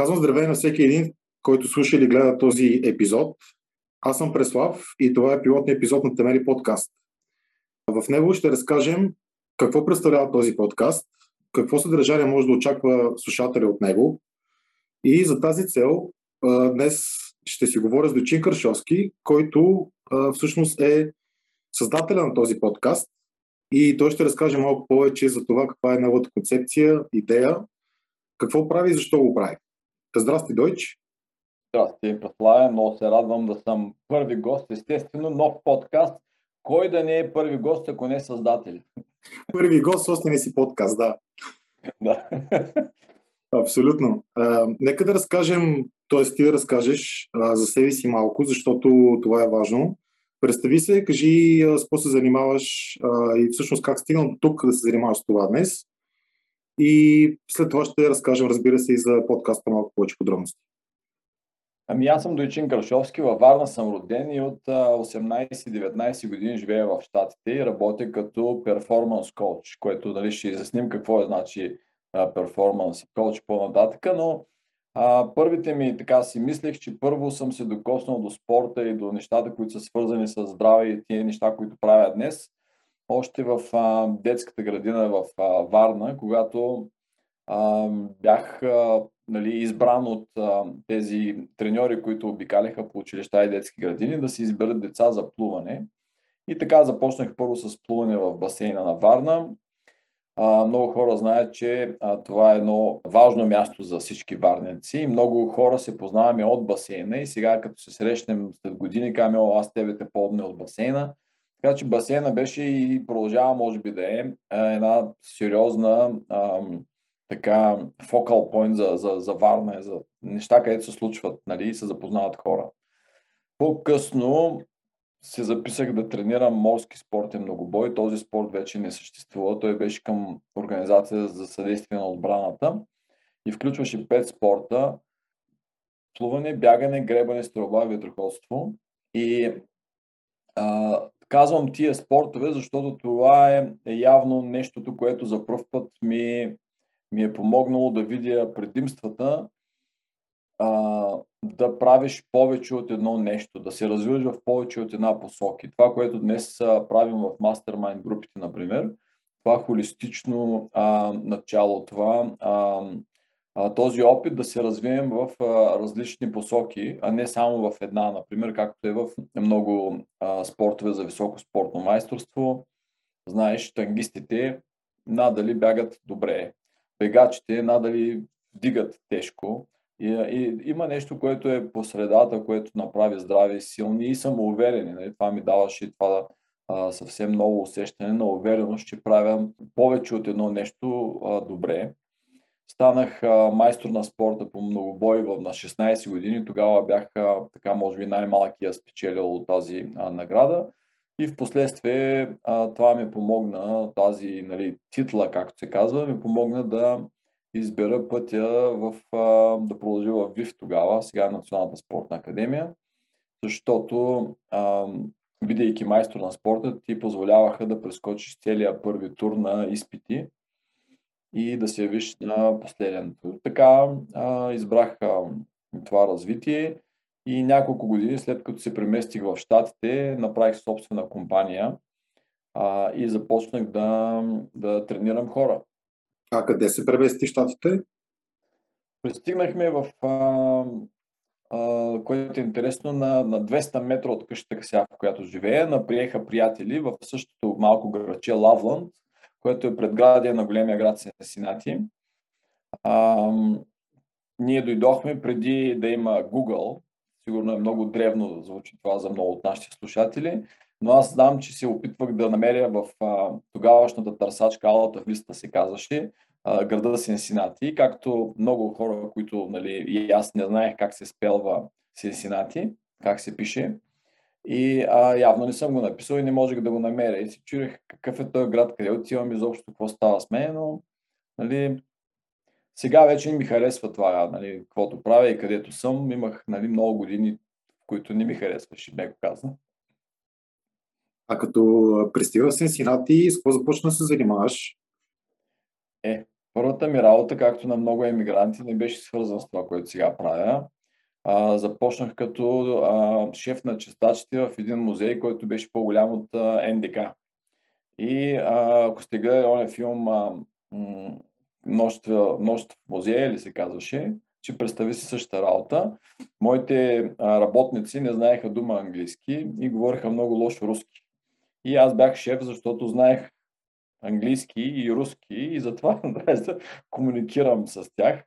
Казвам здравей на всеки един, който слуша или гледа този епизод. Аз съм Преслав и това е пилотният епизод на Темери подкаст. В него ще разкажем какво представлява този подкаст, какво съдържание може да очаква слушателя от него. И за тази цел днес ще си говоря с Дочин Каршовски, който всъщност е създателя на този подкаст и той ще разкаже малко повече за това каква е неговата концепция, идея, какво прави и защо го прави. Здрасти, Дойч! Здрасти, Паславе. Много се радвам да съм първи гост. Естествено, нов подкаст. Кой да не е първи гост, ако не е създател? Първи гост, собствения си подкаст, да. да. Абсолютно. А, нека да разкажем, т.е. ти да разкажеш а, за себе си малко, защото това е важно. Представи се, кажи с какво се занимаваш а, и всъщност как стигнал тук да се занимаваш с това днес. И след това ще разкажем, разбира се, и за подкаста малко повече подробности. Ами аз съм Дойчин Крашовски, във Варна съм роден и от 18-19 години живея в Штатите и работя като перформанс коуч, което дали ще изясним какво е значи перформанс коуч по-нататък, но а, първите ми, така си мислех, че първо съм се докоснал до спорта и до нещата, които са свързани с здраве и тия неща, които правя днес. Още в а, детската градина в а, Варна, когато а, бях а, нали, избран от а, тези треньори, които обикаляха по училища и детски градини, да си изберат деца за плуване. И така започнах първо с плуване в басейна на Варна. А, много хора знаят, че а, това е едно важно място за всички варненци. Много хора се познаваме от басейна и сега като се срещнем след години, казваме, аз тебе те помня от басейна. Така че басейна беше и продължава, може би, да е една сериозна ам, така фокал point за, за, за Варна, за неща, където се случват нали, и се запознават хора. По-късно се записах да тренирам морски спортен многобой. Този спорт вече не съществува. Той беше към Организация за съдействие на отбраната и включваше пет спорта. Плуване, бягане, гребане, стрелба ветроходство. И а, казвам тия спортове, защото това е, е явно нещото, което за първ път ми, ми е помогнало да видя предимствата а, да правиш повече от едно нещо, да се развиваш в повече от една посоки. Това, което днес правим в мастермайн групите, например, това холистично а, начало, това а, този опит да се развием в различни посоки, а не само в една, например, както е в много спортове за високо спортно майсторство. Знаеш, тангистите надали бягат добре, бегачите надали вдигат тежко, и, и има нещо, което е по средата, което направи здрави, силни и самоуверени. Нали? Това ми даваше това а, съвсем ново усещане на увереност, че правя повече от едно нещо а, добре. Станах майстор на спорта по многобой на 16 години. Тогава бях така, може би, най-малкия спечелил тази награда. И в последствие това ми помогна, тази нали, титла, както се казва, ми помогна да избера пътя в, да продължа в ВИФ тогава, сега е Националната спортна академия, защото бидейки майстор на спорта, ти позволяваха да прескочиш целия първи тур на изпити и да се явиш на последен тур. Така а, избрах а, това развитие и няколко години след като се преместих в Штатите, направих собствена компания а, и започнах да, да тренирам хора. А къде се превести щатите? Пристигнахме в, а, а, което е интересно, на, на 200 метра от къщата сега, в която живея. Наприеха приятели в същото малко градче Лавланд, което е предградие на големия град Сенсинати. Ние дойдохме преди да има Google. Сигурно е много древно звучи това за много от нашите слушатели. Но аз знам, че се опитвах да намеря в а, тогавашната търсачка Алата Виста се казваше, а, града Сенсинати, както много хора, които нали, и аз не знаех как се спелва Сенсинати, как се пише. И а, явно не съм го написал и не можех да го намеря. И си чурих какъв е този град, къде отивам изобщо, какво става с мен, но нали, сега вече не ми харесва това, нали, каквото правя и където съм. Имах нали, много години, в които не ми харесваше, меко казано. А като пристига в Сенсинати, с какво започна да се занимаваш? Е, Първата ми работа, както на много емигранти, не беше свързана с това, което сега правя. А, започнах като а, шеф на чистачите в един музей, който беше по-голям от а, НДК. И а, ако сте гледали оня филм а, нощ, нощ в музея, или се казваше, че представи си същата работа. Моите а, работници не знаеха дума английски и говориха много лошо руски. И аз бях шеф, защото знаех английски и руски и затова да комуникирам с тях.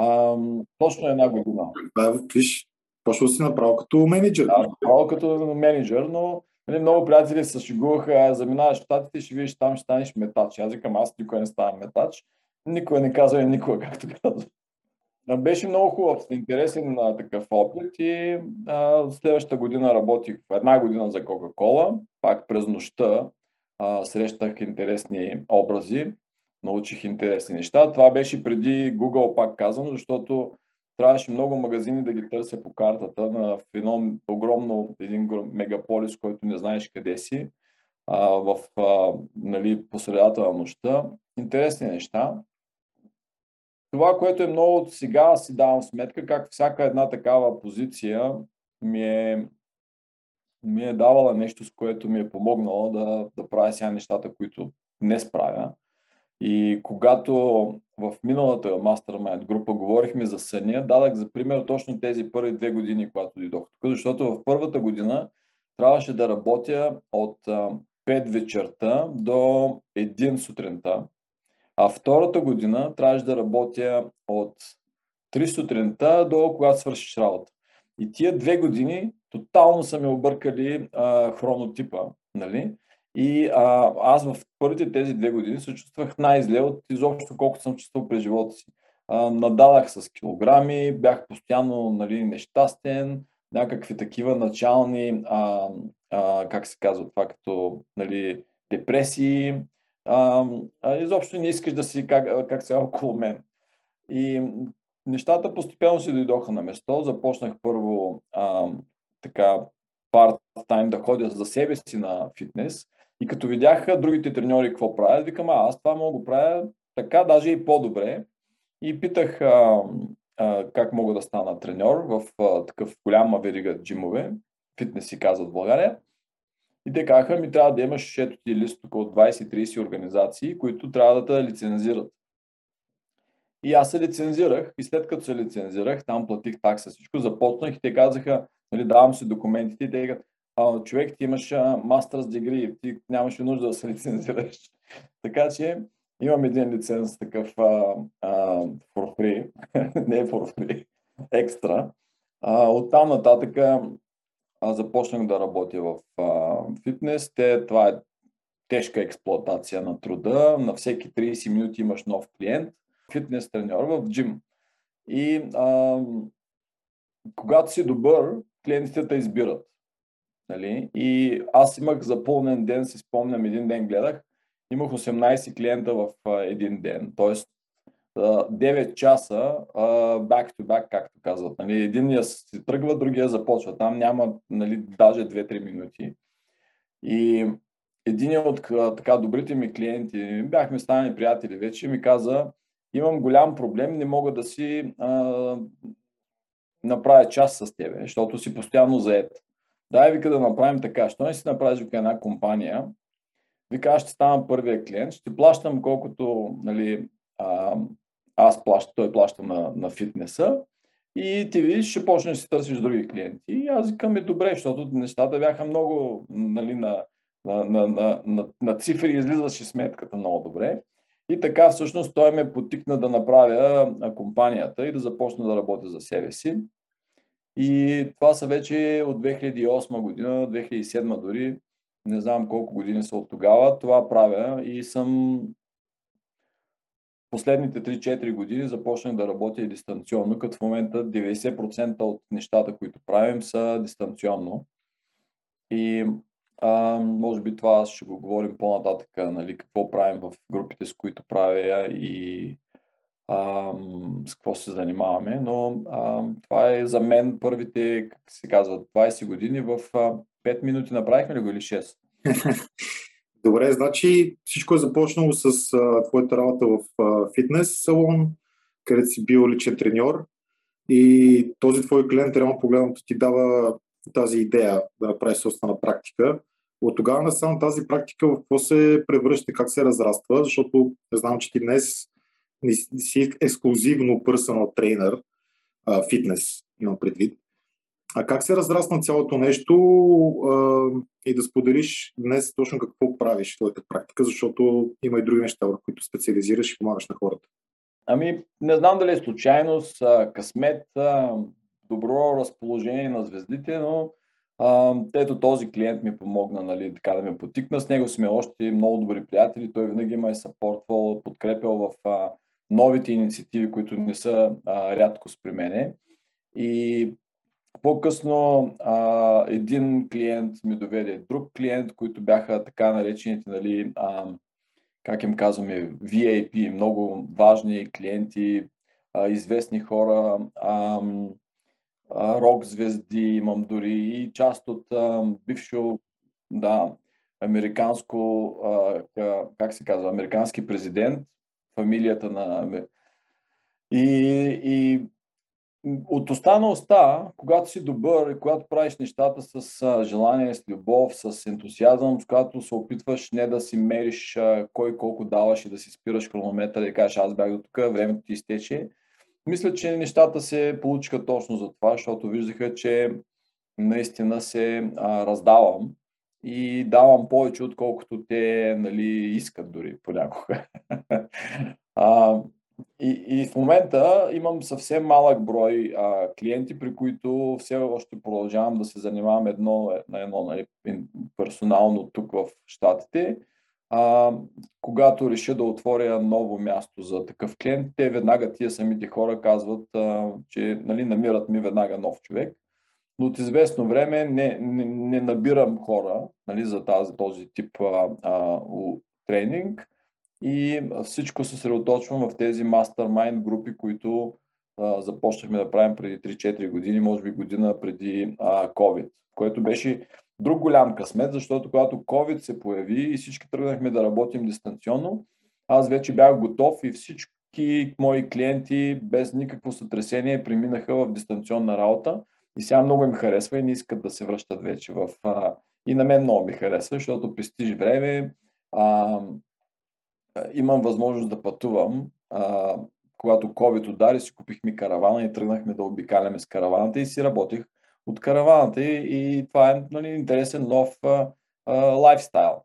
А, точно една година. Да, виж, почва си направо като менеджер. Да, направо като менеджер, но нали, много приятели се шегуваха, заминаваш в щатите, ще видиш там, ще станеш метач. Аз викам, аз никога не ставам метач. Никой не казва и никога, както казва. Беше много хубав, интересен на такъв опит и а, следващата година работих една година за Кока-Кола, пак през нощта а, срещах интересни образи, научих интересни неща. Това беше преди Google, пак казано, защото трябваше много магазини да ги търся по картата на едно огромно един мегаполис, който не знаеш къде си, а, в, а, нали, по средата на нощта. Интересни неща. Това, което е много от сега, си давам сметка, как всяка една такава позиция ми е, ми е давала нещо, с което ми е помогнало да, да правя сега нещата, които не справя. И когато в миналата Mastermind група говорихме за съня, дадах за пример точно тези първи две години, когато дойдох тук, защото в първата година трябваше да работя от 5 вечерта до 1 сутринта. А втората година трябваше да работя от 3 сутринта до когато свършиш работа. И тия две години тотално са ме объркали а, хронотипа. Нали? И а, аз в първите тези две години се чувствах най-зле от изобщо колкото съм чувствал през живота си. А, надалах с килограми, бях постоянно нали, нещастен, някакви такива начални, а, а, как се казва това, като нали, депресии. А, а, изобщо не искаш да си как, как сега около мен. И нещата постепенно си дойдоха на место. Започнах първо а, така парт-тайм да ходя за себе си на фитнес. И като видяха другите треньори какво правят, викам, а, аз това мога да правя така, даже и по-добре. И питах а, а, как мога да стана треньор в а, такъв голяма верига джимове, фитнес си казват в България. И те казаха, ми трябва да имаш ето ти лист тук от 20-30 организации, които трябва да те лицензират. И аз се лицензирах и след като се лицензирах, там платих такса всичко, започнах и те казаха, нали, давам си документите и те казаха, човек ти имаш мастерс дегри, ти нямаше нужда да се лицензираш. така че имам един лиценз такъв а, а, for free, не for free, екстра. А, оттам нататък а, започнах да работя в а, фитнес. Те, това е тежка експлоатация на труда. На всеки 30 минути имаш нов клиент. Фитнес треньор в джим. И а, когато си добър, клиентите те избират. Нали? И аз имах за пълнен ден, си спомням, един ден гледах, имах 18 клиента в един ден. Тоест 9 часа back to back, както казват. Нали, единия си тръгва, другия започва. Там няма нали, даже 2-3 минути. И един от така добрите ми клиенти, бяхме станали приятели вече, ми каза, имам голям проблем, не мога да си а, направя час с тебе, защото си постоянно заед. Дай вика да направим така, що не си направиш вика една компания, вика аз ще ставам първия клиент, ще плащам колкото нали, а, аз плащам, той плаща на, на фитнеса и ти видиш, ще почнеш да си търсиш други клиенти. И аз викам е добре, защото нещата бяха много нали, на, на, на, на, на, на цифри, излизаше сметката много добре. И така всъщност той ме потикна да направя компанията и да започна да работя за себе си. И това са вече от 2008 година, 2007 дори, не знам колко години са от тогава, това правя и съм последните 3-4 години започнах да работя дистанционно, като в момента 90% от нещата, които правим, са дистанционно. И а, може би това ще го говорим по-нататък, нали, какво правим в групите, с които правя и а, с какво се занимаваме. Но а, това е за мен първите, как се казва, 20 години в а, 5 минути направихме ли го или 6? Добре, значи всичко е започнало с а, твоята работа в а, фитнес салон, където си бил личен треньор и този твой клиент, реално погледнато, ти дава тази идея да направиш собствена практика. От тогава насам тази практика в какво се превръща, как се разраства, защото знам, че ти днес не си ексклюзивно personal тренер, фитнес имам предвид. А как се разрасна цялото нещо а, и да споделиш днес точно какво правиш в твоята практика, защото има и други неща, в които специализираш и помагаш на хората? Ами, не знам дали е случайност, късмет, добро разположение на звездите, но а, ето този клиент ми помогна нали, така да ме потикна. С него сме още много добри приятели. Той винаги ме е съпортвал, подкрепял в а, новите инициативи, които не са а, рядко с при мене. И по-късно а, един клиент ми доведе друг клиент, които бяха така наречените, нали, а, как им казваме, VIP, много важни клиенти, а, известни хора, а, а, рок звезди имам дори и част от а, бившо, да, американско, а, как се казва, американски президент, фамилията на... И, и от уста на когато си добър и когато правиш нещата с желание, с любов, с ентусиазъм, с когато се опитваш не да си мериш кой колко даваш и да си спираш хронометър и кажеш аз бях до тук, времето ти изтече, мисля, че нещата се получиха точно за това, защото виждаха, че наистина се а, раздавам и давам повече, отколкото те нали, искат дори понякога. а, и, и в момента имам съвсем малък брой а, клиенти, при които все още продължавам да се занимавам едно на едно нали, персонално тук в Штатите. А, когато реша да отворя ново място за такъв клиент, те веднага, тия самите хора казват, а, че нали, намират ми веднага нов човек. Но от известно време не, не, не набирам хора нали, за тази, този тип а, а, тренинг. И всичко се съсредоточвам в тези мастермайн групи, които а, започнахме да правим преди 3-4 години, може би година преди а, COVID, което беше друг голям късмет, защото когато COVID се появи и всички тръгнахме да работим дистанционно, аз вече бях готов и всички мои клиенти без никакво сътресение преминаха в дистанционна работа и сега много им харесва и не искат да се връщат вече в... А, и на мен много ми харесва, защото пестиш време, а, имам възможност да пътувам. А, когато COVID удари, си купихме каравана и тръгнахме да обикаляме с караваната и си работих от караваната и, и това е нали, интересен нов а, а, лайфстайл.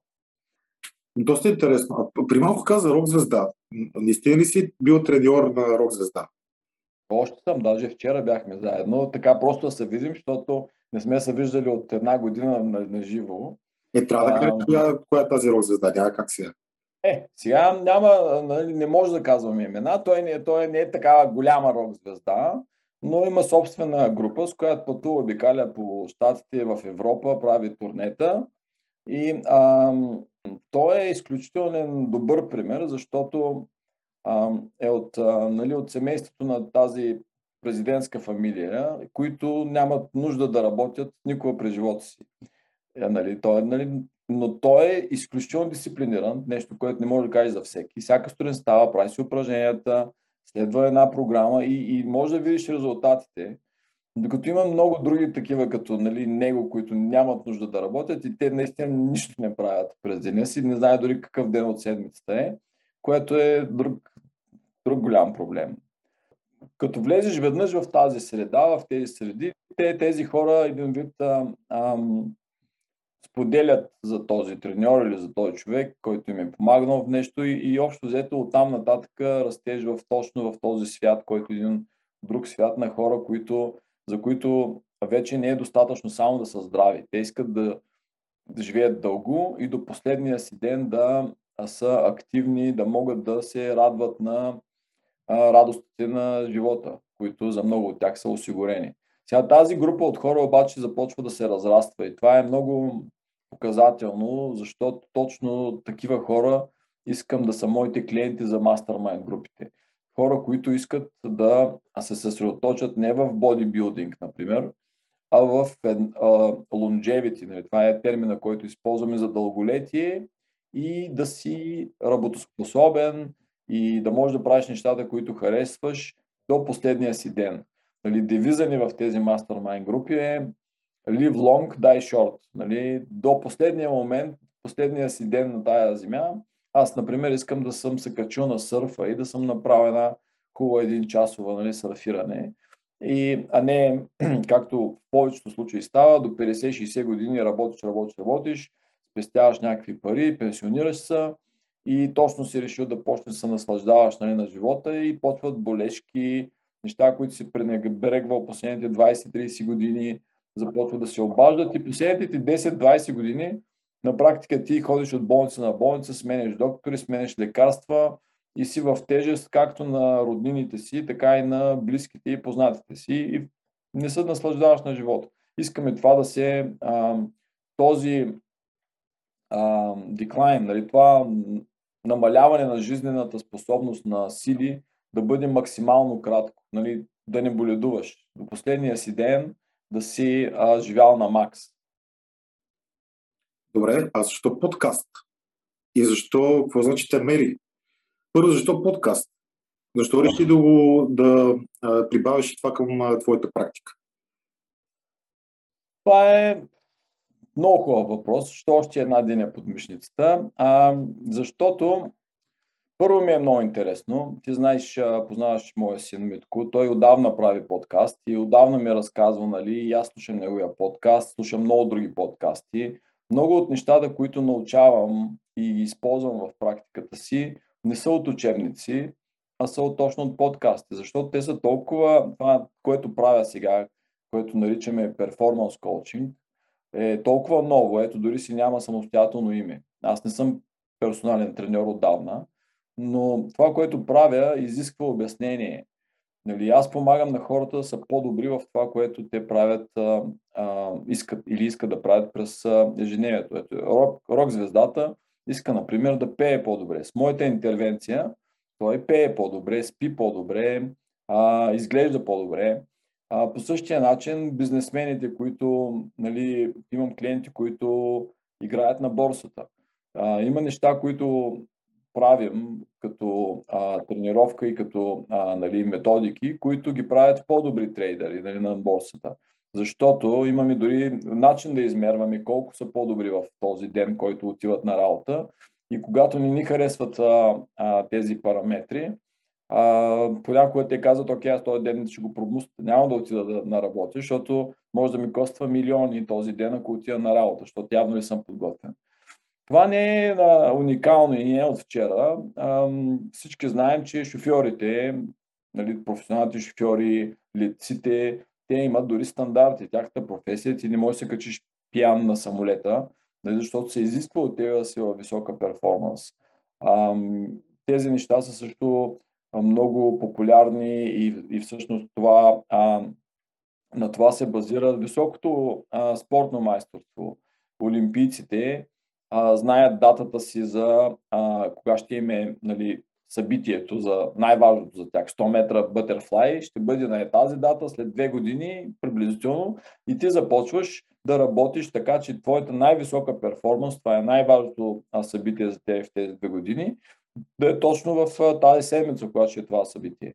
Доста интересно. При малко каза рок звезда. Не сте ли си бил треньор на рок звезда? Още съм, даже вчера бяхме заедно. Така просто да се видим, защото не сме се виждали от една година на, на живо. Е, трябва да кажа коя, е тази рок звезда, няма как сега. Е, сега няма, нали, не може да казваме имена. Той не, той не е такава голяма рок звезда, но има собствена група, с която пътува, обикаля по щатите в Европа, прави турнета. И а, той е изключително добър пример, защото е от, нали, от семейството на тази президентска фамилия, които нямат нужда да работят никога през живота си. Е, нали, той, нали, но той е изключително дисциплиниран, нещо, което не може да каже за всеки. Всяка студент става, прави си упражненията, следва една програма и, и може да видиш резултатите. Докато има много други такива като нали, него, които нямат нужда да работят и те наистина нищо не правят през деня си, не знаят дори какъв ден от седмицата е, което е друг, друг голям проблем. Като влезеш веднъж в тази среда, в тези среди, те, тези хора един вид а, а, споделят за този треньор или за този човек, който им е помагнал в нещо и, и общо взето оттам нататък растеж в точно в този свят, който е един друг свят на хора, които, за които вече не е достатъчно само да са здрави. Те искат да, да живеят дълго и до последния си ден да са активни, да могат да се радват на радостите на живота, които за много от тях са осигурени. Сега тази група от хора обаче започва да се разраства и това е много показателно, защото точно такива хора искам да са моите клиенти за мастермайн групите. Хора, които искат да се съсредоточат не в бодибилдинг, например, а в longevity. Нали? Това е термина, който използваме за дълголетие и да си работоспособен и да можеш да правиш нещата, които харесваш до последния си ден. Нали, девиза ни в тези мастермайн групи е live long, die short. Нали, до последния момент, последния си ден на тая земя, аз, например, искам да съм се качил на сърфа и да съм направил една хубава един часова нали, сърфиране. И, а не, както в повечето случаи става, до 50-60 години работиш, работиш, работиш, спестяваш някакви пари, пенсионираш се и точно си решил да почнеш да се наслаждаваш нали, на живота и почват болешки, неща, които си пренебрегвал последните 20-30 години, започват да се обаждат и последните 10-20 години на практика ти ходиш от болница на болница, сменяш доктори, сменяш лекарства и си в тежест както на роднините си, така и на близките и познатите си и не се наслаждаваш на живота. Искаме това да се а, този деклайн, нали, това намаляване на жизнената способност на сили да бъде максимално кратко, нали, да не боледуваш. До последния си ден да си а, живял на макс. Добре, а защо подкаст? И защо, какво значи те мери? Първо, защо подкаст? Защо реши да го да а, прибавиш това към а, твоята практика? Това е много хубав въпрос. Защо още една деня под мишницата? А, защото първо ми е много интересно. Ти знаеш, познаваш моя син Митко. Той отдавна прави подкаст и отдавна ми разказва, нали, и аз слушам неговия подкаст, слушам много други подкасти. Много от нещата, които научавам и използвам в практиката си, не са от учебници, а са от, точно от подкасти, защото те са толкова, това, което правя сега, което наричаме перформанс коучинг, е толкова ново, ето дори си няма самостоятелно име. Аз не съм персонален треньор отдавна, но това, което правя, изисква обяснение. Нали, аз помагам на хората да са по-добри в това, което те правят а, а, искат, или искат да правят през ежедневието. Ето, рок, рок звездата иска, например, да пее по-добре. С моята интервенция той пее по-добре, спи по-добре, а, изглежда по-добре. А, по същия начин бизнесмените, които нали, имам клиенти, които играят на борсата. А, има неща, които правим като а, тренировка и като а, нали, методики, които ги правят по-добри трейдери нали, на борсата. Защото имаме дори начин да измерваме колко са по-добри в този ден, който отиват на работа. И когато не ни харесват а, а, тези параметри, а, понякога те казват, окей, аз този ден ще го пробуста, няма да отида да, на работа, защото може да ми коства милиони този ден, ако отида на работа, защото явно не съм подготвен. Това не е а, уникално и не е от вчера. А, всички знаем, че шофьорите, нали, професионалните шофьори, лиците, те имат дори стандарти. Тяхната професия, ти не можеш да се качиш пиян на самолета, нали, защото се изисква от тебе да си във висока перформанс. А, тези неща са също много популярни и, и всъщност това, а, на това се базира високото а, спортно майсторство. Олимпийците а, знаят датата си за а, кога ще им е нали, събитието за най-важното за тях, 100 метра бътерфлай, ще бъде на тази дата след две години приблизително и ти започваш да работиш така, че твоята най-висока перформанс, това е най-важното събитие за теб в тези две години, да е точно в тази седмица, когато ще е това събитие.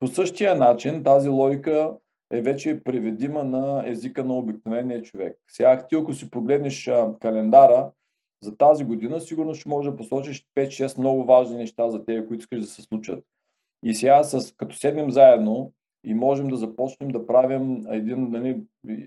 По същия начин тази логика е вече преведима на езика на обикновения човек. Сега ти ако си погледнеш календара за тази година, сигурно ще можеш да посочиш 5-6 много важни неща за тези, които искаш да се случат. И сега, с, като седнем заедно и можем да започнем да правим един нали,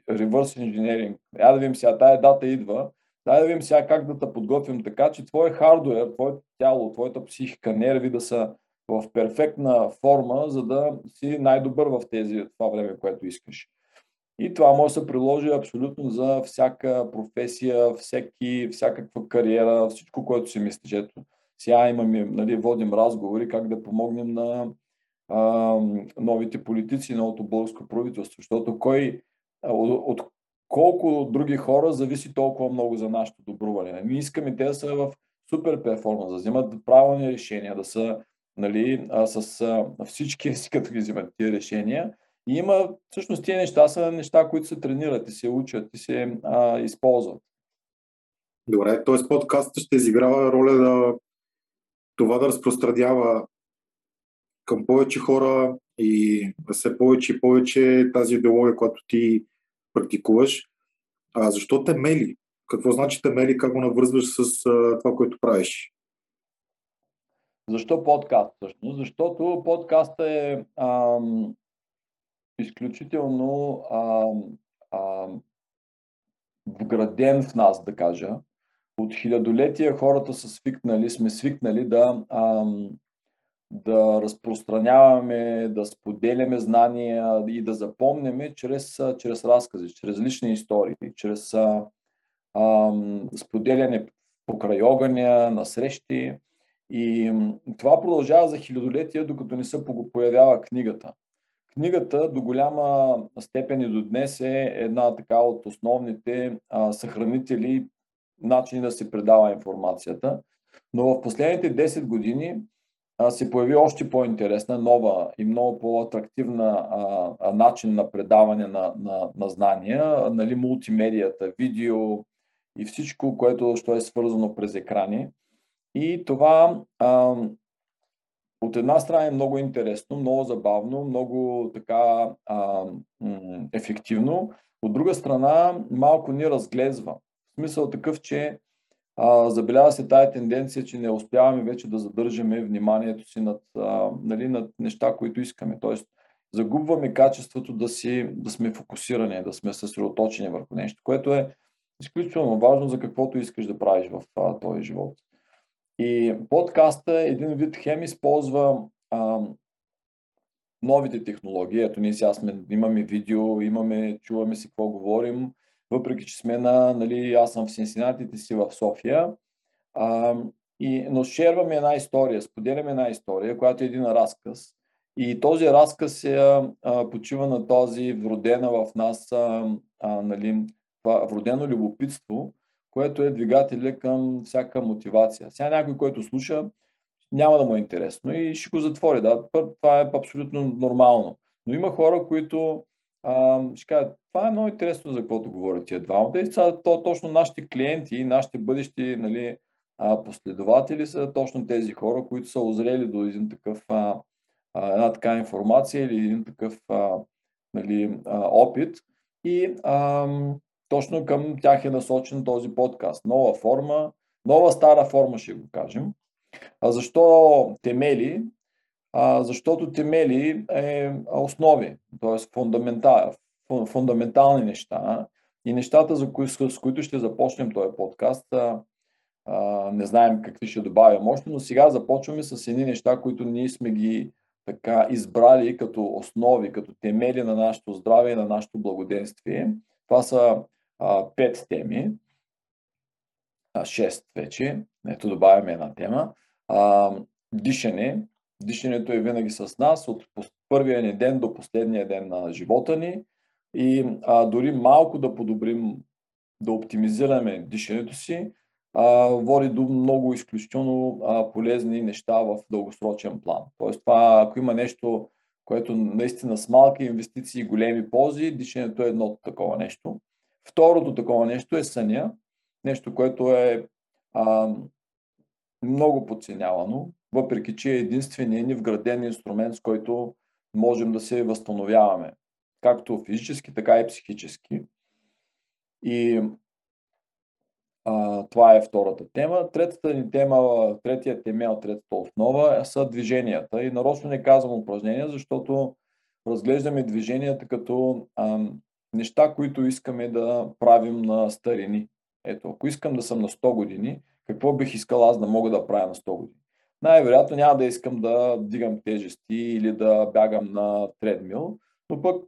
reverse engineering. Я да видим сега, тая дата идва, Дай да видим сега как да те подготвим така, че твой хардуер, твоето тяло, твоята психика, нерви да са в перфектна форма, за да си най-добър в тези, това време, което искаш. И това може да се приложи абсолютно за всяка професия, всеки, всякаква кариера, всичко, което си мислиш. Ето, сега имаме, нали, водим разговори как да помогнем на а, новите политици, новото българско правителство, защото кой, от, от колко други хора зависи толкова много за нашето добруване. Ние искаме те да са в супер перформанс, да вземат правилни решения, да са нали, а, с всички си като ги вземат тези решения. И има, всъщност тези неща са неща, които се тренират и се учат и се а, използват. Добре, т.е. подкастът ще изиграва роля да това да разпространява към повече хора и да се повече и повече тази идеология, която ти практикуваш. А защо те мели? Какво значи те мели? Как го навързваш с а, това, което правиш? Защо подкаст всъщност? Защото подкаст е ам, изключително ам, ам, вграден в нас, да кажа. От хилядолетия хората са свикнали, сме свикнали да, ам, да разпространяваме, да споделяме знания и да запомняме чрез, чрез разкази, чрез лични истории, чрез а, споделяне покрай огъня, на срещи. И това продължава за хилядолетия, докато не се появява книгата. Книгата до голяма степен и до днес е една така от основните а, съхранители, начини да се предава информацията. Но в последните 10 години се появи още по-интересна, нова и много по-атрактивна а, начин на предаване на, на, на знания, нали, мултимедията, видео и всичко, което що е свързано през екрани. И това а, от една страна е много интересно, много забавно, много така а, ефективно. От друга страна, малко ни разглезва. В смисъл такъв, че забелява се тая тенденция, че не успяваме вече да задържаме вниманието си над, нали, над неща, които искаме. Тоест, загубваме качеството да, си, да сме фокусирани, да сме съсредоточени върху нещо, което е изключително важно за каквото искаш да правиш в този живот. И подкаста един вид хем използва а, новите технологии. Ето ние сега сме, имаме видео, имаме, чуваме си какво говорим, въпреки че сме на, нали, аз съм в Синсинати, ти си в София. А, и, но шерваме една история, споделяме една история, която е един разказ. И този разказ е, а, почива на този вродена в нас а, а, нали, вродено любопитство, което е двигателя към всяка мотивация. Сега някой, който слуша, няма да му е интересно и ще го затвори. Да, това е абсолютно нормално. Но има хора, които ще кажат, това е много интересно за каквото говорят тия двамата. И то, точно нашите клиенти, нашите бъдещи нали, последователи са точно тези хора, които са озрели до един такъв, а, а, една така информация или един такъв а, нали, а, опит. И а, точно към тях е насочен този подкаст. Нова форма, нова стара форма ще го кажем. А защо темели? А, защото темели е основи, т.е. Фундаментал, фундаментални неща и нещата, за кои, с които ще започнем този подкаст. А, а, не знаем какви ще добавим още, но сега започваме с едни неща, които ние сме ги така избрали като основи, като темели на нашето здраве и на нашето благоденствие. Това са а, пет теми, а, шест вече, ето добавяме една тема. А, дишане. Дишането е винаги с нас от първия ни ден до последния ден на живота ни и а, дори малко да подобрим, да оптимизираме дишането си, а, води до много изключително а, полезни неща в дългосрочен план. Тоест това, ако има нещо, което наистина с малки инвестиции и големи ползи, дишането е едно такова нещо. Второто такова нещо е съня. Нещо, което е а, много подценявано, въпреки че е единственият ни вграден инструмент, с който можем да се възстановяваме. Както физически, така и психически. И а, това е втората тема. Третата ни тема, третия темел, третата основа са движенията. И нарочно не казвам упражнения, защото разглеждаме движенията като неща, които искаме да правим на старини. Ето, ако искам да съм на 100 години, какво бих искал аз да мога да правя на 100 години? Най-вероятно няма да искам да дигам тежести или да бягам на тредмил, но пък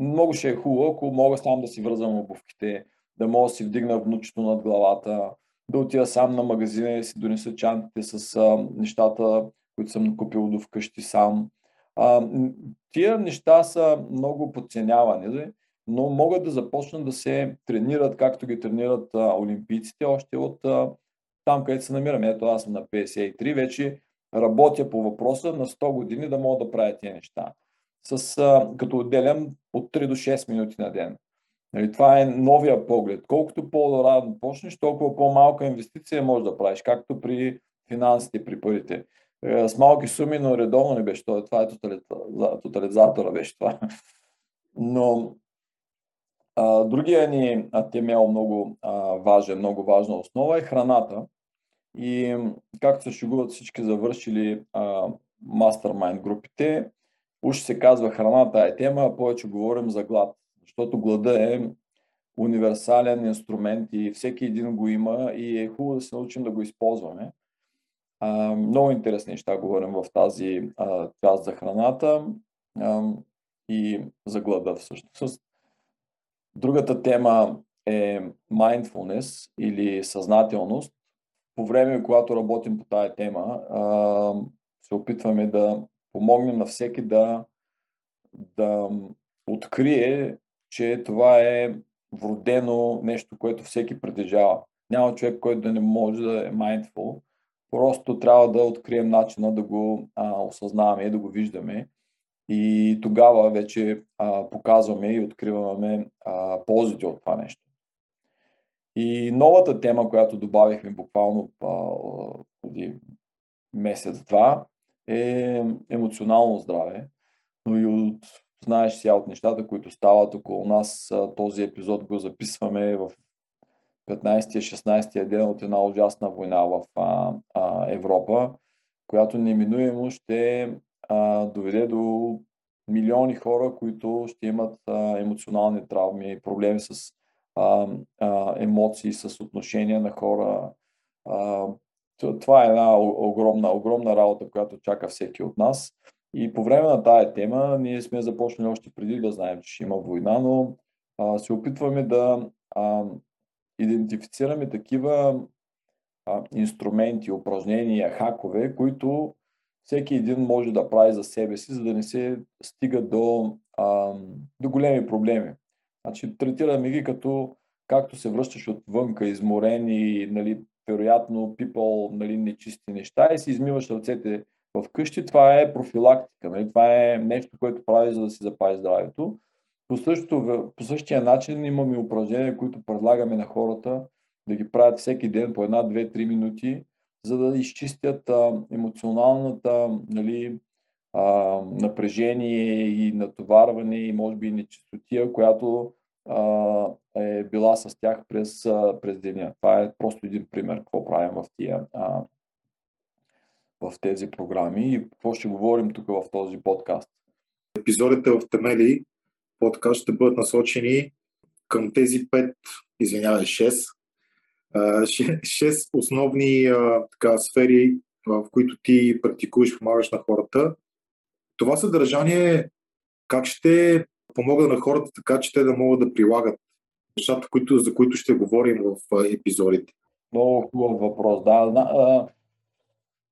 много ще е хубаво, ако мога сам да си вързвам обувките, да мога да си вдигна внучето над главата, да отида сам на магазина и си донеса чантите с а, нещата, които съм купил до вкъщи сам. А, тия неща са много подценявани но могат да започнат да се тренират, както ги тренират а, олимпийците, още от а, там, където се намираме. Ето аз съм на 53, вече работя по въпроса на 100 години да мога да правя тези неща. С, а, като отделям от 3 до 6 минути на ден. Нали, това е новия поглед. Колкото по-рано почнеш, толкова по-малка инвестиция можеш да правиш, както при финансите, при парите. Е, с малки суми, но редовно не беше това. Това е тотализатора, беше това. Но а, другия ни темел много а, важен, много важна основа е храната. И както се шегуват всички завършили а, мастермайнд групите, уж се казва храната е тема, а повече говорим за глад. Защото глада е универсален инструмент и всеки един го има и е хубаво да се научим да го използваме. А, много интересни неща говорим в тази част за храната а, и за глада всъщност. Другата тема е mindfulness или съзнателност. По време, когато работим по тази тема, а, се опитваме да помогнем на всеки да, да открие, че това е вродено нещо, което всеки притежава. Няма човек, който да не може да е mindful. Просто трябва да открием начина да го а, осъзнаваме да го виждаме. И тогава вече а, показваме и откриваме а, ползите от това нещо. И новата тема, която добавихме буквално преди месец-два, е емоционално здраве. Но и от, знаеш сега от нещата, които стават около нас, този епизод го записваме в 15-16 ден от една ужасна война в а, а, Европа, която неминуемо ще а, доведе до милиони хора, които ще имат а, емоционални травми, проблеми с а, а, емоции, с отношения на хора. А, това е една огромна, огромна работа, която чака всеки от нас. И по време на тая тема ние сме започнали още преди да знаем, че ще има война, но а, се опитваме да а, идентифицираме такива а, инструменти, упражнения, хакове, които всеки един може да прави за себе си, за да не се стига до, а, до големи проблеми. Значи, третираме ги като както се връщаш отвънка, изморен и нали, вероятно пипал нали, нечисти неща и си измиваш ръцете в къщи, това е профилактика. Нали? Това е нещо, което прави, за да си запази здравето. По, същото, по същия начин имаме упражнения, които предлагаме на хората да ги правят всеки ден по една, две, три минути, за да изчистят а, емоционалната нали, а, напрежение и натоварване и може би нечистотия, която е била с тях през, през деня. Това е просто един пример какво правим в, тия, а, в тези програми и какво ще говорим тук в този подкаст. Епизодите в Темели подкаст ще бъдат насочени към тези пет, извинявай, шест, шест основни а, така, сфери, в които ти практикуваш, помагаш на хората. Това съдържание как ще помогна на хората така, че те да могат да прилагат нещата, които, за които ще говорим в епизодите? Много хубав въпрос, да.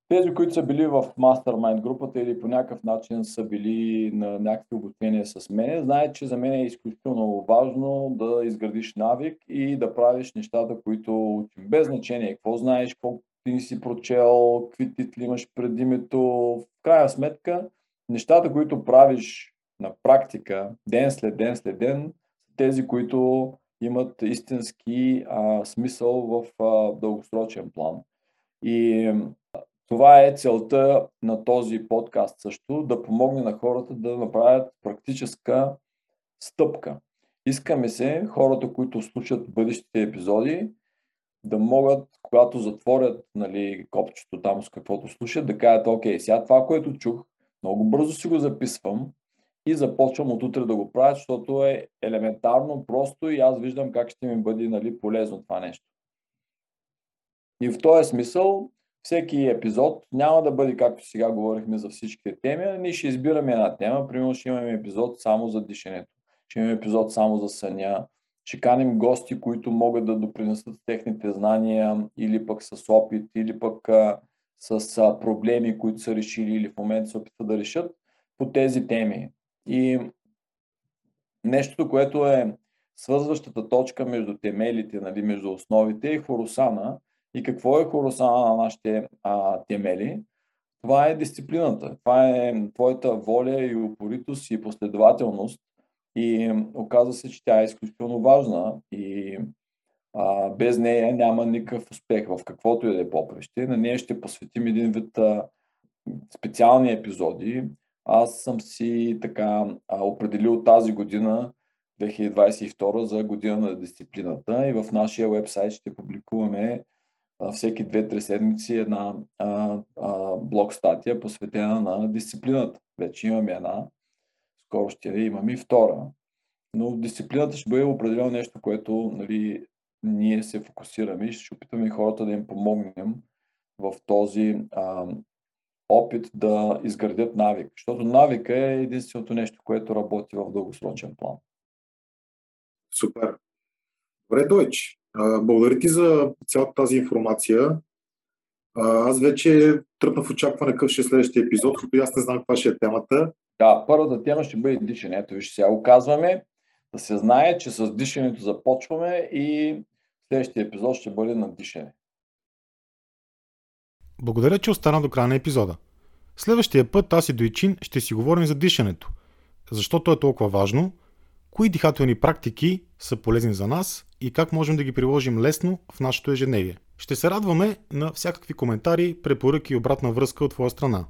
Тези, които са били в Mastermind групата или по някакъв начин са били на някакви обучения с мен, знаят, че за мен е изключително важно да изградиш навик и да правиш нещата, които. Без значение какво знаеш, какво ти си прочел, какви титли имаш пред името. В крайна сметка, нещата, които правиш на практика, ден след ден след ден, тези, които имат истински а, смисъл в а, дългосрочен план. И това е целта на този подкаст също, да помогне на хората да направят практическа стъпка. Искаме се хората, които слушат бъдещите епизоди, да могат, когато затворят нали, копчето там с каквото слушат, да кажат, окей, сега това, което чух, много бързо си го записвам и започвам от утре да го правя, защото е елементарно, просто и аз виждам как ще ми бъде нали, полезно това нещо. И в този смисъл всеки епизод няма да бъде както сега говорихме за всичките теми, ние ще избираме една тема. Примерно ще имаме епизод само за дишането, ще имаме епизод само за съня, ще каним гости, които могат да допринесат техните знания или пък с опит, или пък с проблеми, които са решили или в момента се опитват да решат по тези теми. И нещото, което е свързващата точка между темелите, нали, между основите е хоросана, и какво е хоросана на нашите а, темели? Това е дисциплината. Това е твоята воля и упоритост и последователност И оказва се, че тя е изключително важна и а, без нея няма никакъв успех в каквото и да е попреще. На нея ще посветим един вид а, специални епизоди. Аз съм си така определил тази година 2022 за година на дисциплината и в нашия вебсайт ще публикуваме всеки 2-3 седмици една а, а, блог статия посветена на дисциплината. Вече имаме една, скоро ще имаме и втора. Но дисциплината ще бъде определено нещо, което нали, ние се фокусираме и ще опитаме хората да им помогнем в този а, опит да изградят навик. Защото навика е единственото нещо, което работи в дългосрочен план. Супер. Добре, Дойч. Благодаря ти за цялата тази информация. Аз вече тръпна в очакване какъв ще е следващия епизод, защото аз не знам каква ще е темата. Да, първата тема ще бъде дишане. Ето виж, сега оказваме да се знае, че с дишането започваме и следващия епизод ще бъде на дишане. Благодаря, че остана до края на епизода. Следващия път аз и Дойчин ще си говорим за дишането. Защо то е толкова важно, кои дихателни практики са полезни за нас и как можем да ги приложим лесно в нашето ежедневие. Ще се радваме на всякакви коментари, препоръки и обратна връзка от твоя страна.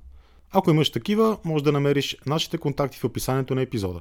Ако имаш такива, може да намериш нашите контакти в описанието на епизода.